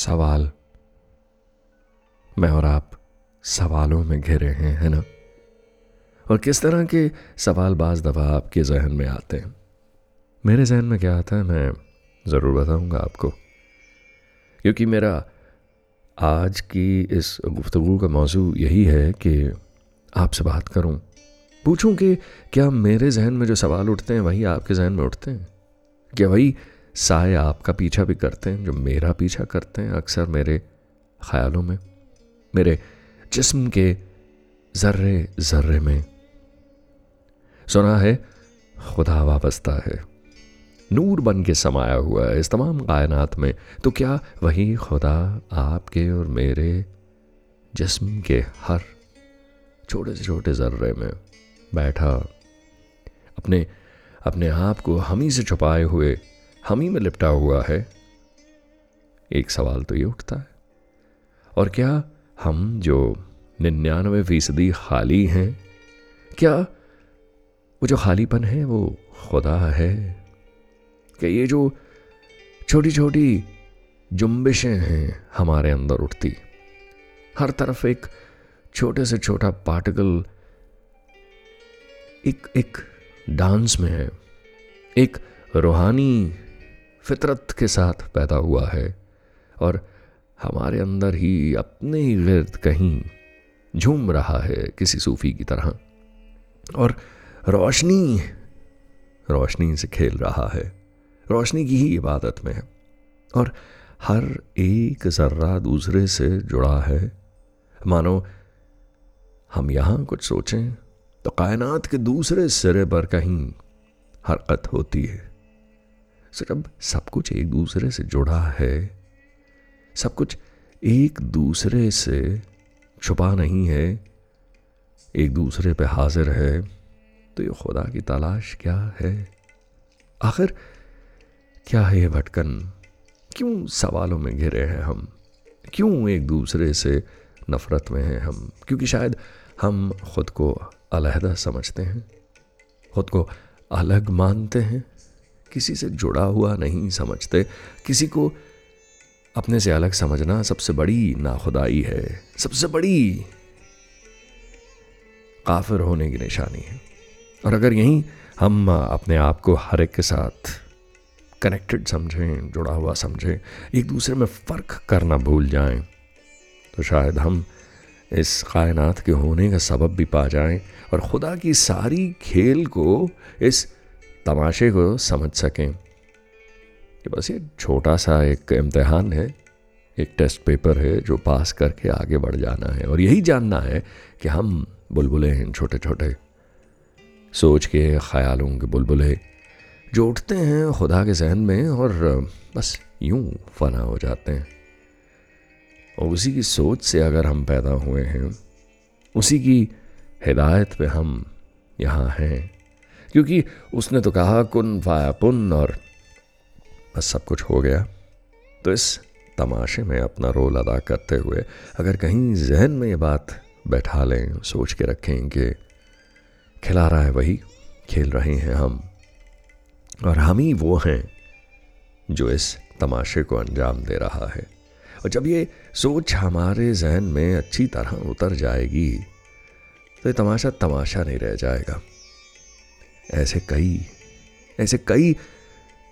सवाल। मैं और आप सवालों में घिरे हैं, है ना? और किस तरह के सवाल बाज दफ़ा आपके जहन में आते हैं? मेरे जहन में क्या आता है, मैं ज़रूर बताऊँगा आपको। क्योंकि मेरा आज की इस गुफ्तगु का मौजू यही है कि आपसे बात करूँ। पूछूँ कि क्या मेरे जहन में जो सवाल उठते हैं, वही आपके जहन में उठते हैं? क्या वही साय आपका पीछा भी करते हैं, जो मेरा पीछा करते हैं अक्सर मेरे ख्यालों में, मेरे जिस्म के जर्रे जर्रे में। सुना है, खुदा वाबस्ता है। नूर बन के समाया हुआ है, इस तमाम कायनात में। तो क्या वही खुदा आपके और मेरे जिस्म के हर छोटे से छोटे जर्रे में बैठा, अपने अपने आप को हम ही से छुपाए हुए हम ही में लिपटा हुआ है। एक सवाल तो ये उठता है। और क्या हम जो निन्यानवे फ़ीसदी खाली हैं, क्या वो जो खालीपन है वो खुदा है? कि ये जो छोटी छोटी जुम्बिशें हैं हमारे अंदर उठती? हर तरफ़ एक छोटे से छोटा पार्टिकल, एक एक डांस में है, एक रूहानी फितरत के साथ पैदा हुआ है और हमारे अंदर ही अपने ही गिर्द कहीं झूम रहा है किसी सूफी की तरह। और रोशनी रोशनी से खेल रहा है। रोशनी की ही इबादत में है। और हर एक जर्रा दूसरे से जुड़ा है। मानो, हम यहाँ कुछ सोचें तो कायनात के दूसरे सिरे पर कहीं हरकत होती है। सो जब सब कुछ एक दूसरे से जुड़ा है, सब कुछ एक दूसरे से छुपा नहीं है, एक दूसरे पे हाजिर है तो ये खुदा की तलाश क्या है? आखिर क्या है ये भटकन? क्यों सवालों में घिरे हैं हम? क्यों एक दूसरे से नफरत में हैं हम? क्योंकि शायद हम खुद को अलहदा समझते हैं, खुद को अलग मानते हैं। किसी से जुड़ा हुआ नहीं समझते। किसी को अपने से अलग समझना सबसे बड़ी नाखुदाई है। सबसे बड़ी काफिर होने की निशानी है। और अगर यहीं हम अपने आप को हर एक के साथ कनेक्टेड समझें, जुड़ा हुआ समझें, एक दूसरे में फ़र्क करना भूल जाएँ तो शायद हम इस कायनात के होने का सबब भी पा जाएँ और खुदा की सारी खेल को इस तमाशे को समझ सकें। कि बस ये छोटा सा एक इम्तहान है, एक टेस्ट पेपर है जो पास करके आगे बढ़ जाना है और यही जानना है कि हम बुलबुले हैं छोटे छोटे सोच के, ख्यालों के बुलबुले जो उठते हैं खुदा के जहन में और बस यूँ फना हो जाते हैं। और उसी की सोच से अगर हम पैदा हुए हैं, उसी की हिदायत पे हम यहाँ हैं। क्योंकि उसने तो कहा, कुन फाया पुन और बस सब कुछ हो गया। तो इस तमाशे में अपना रोल अदा करते हुए अगर कहीं जहन में ये बात बैठा लें, सोच के रखें कि खिला रहा है, वही खेल रहे हैं हम। और हम ही वो हैं जो इस तमाशे को अंजाम दे रहा है। और जब ये सोच हमारे जहन में अच्छी तरह उतर जाएगी तो ये तमाशा तमाशा नहीं रह जाएगा। ऐसे कई ऐसे कई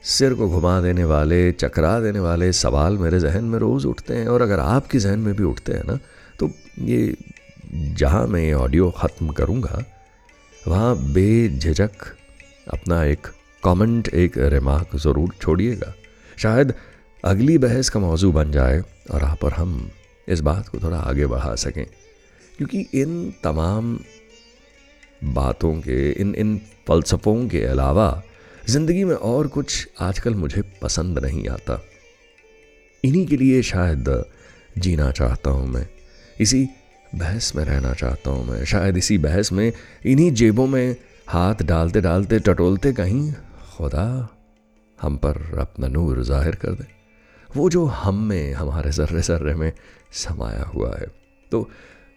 सिर को घुमा देने वाले, चकरा देने वाले सवाल मेरे जहन में रोज़ उठते हैं और अगर आपके जहन में भी उठते हैं ना तो ये जहाँ मैं ये ऑडियो ख़त्म करूँगा, वहाँ बेझिझक अपना एक कमेंट एक रिमार्क ज़रूर छोड़िएगा। शायद अगली बहस का मौजू बन जाए और आप और हम इस बात को थोड़ा आगे बढ़ा सकें, क्योंकि इन तमाम बातों के, इन इन फ़लसफ़ों के अलावा, ज़िंदगी में और कुछ आजकल मुझे पसंद नहीं आता। इन्हीं के लिए शायद जीना चाहता हूँ मैं। इसी बहस में रहना चाहता हूँ मैं। शायद इसी बहस में इन्हीं जेबों में हाथ डालते डालते, टटोलते कहीं खुदा हम पर अपना नूर ज़ाहिर कर दे। वो जो हम में, हमारे जर्रे जर्रे में समाया हुआ है। तो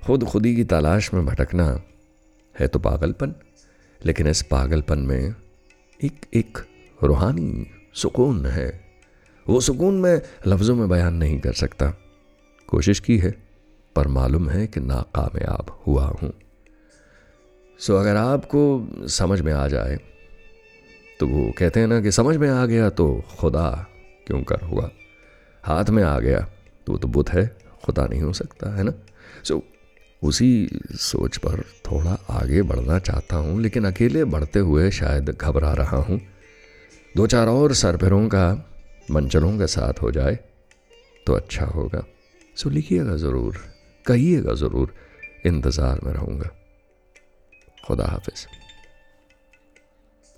खुद खुदी की तलाश में भटकना है तो पागलपन लेकिन इस पागलपन में एक एक रूहानी सुकून है। वो सुकून मैं लफ्ज़ों में बयान नहीं कर सकता। कोशिश की है पर मालूम है कि नाकामयाब हुआ हूँ। सो अगर आपको समझ में आ जाए तो वो कहते हैं ना कि समझ में आ गया तो खुदा क्यों कर हुआ? हाथ में आ गया तो वो तो बुत है खुदा नहीं हो सकता है ना? सो so, उसी सोच पर थोड़ा आगे बढ़ना चाहता हूँ, लेकिन अकेले बढ़ते हुए शायद घबरा रहा हूँ। दो चार और सरपरों का, मंचलों के साथ हो जाए तो अच्छा होगा। सो लिखिएगा ज़रूर, कहिएगा ज़रूर, इंतज़ार में रहूँगा। खुदा हाफिज़।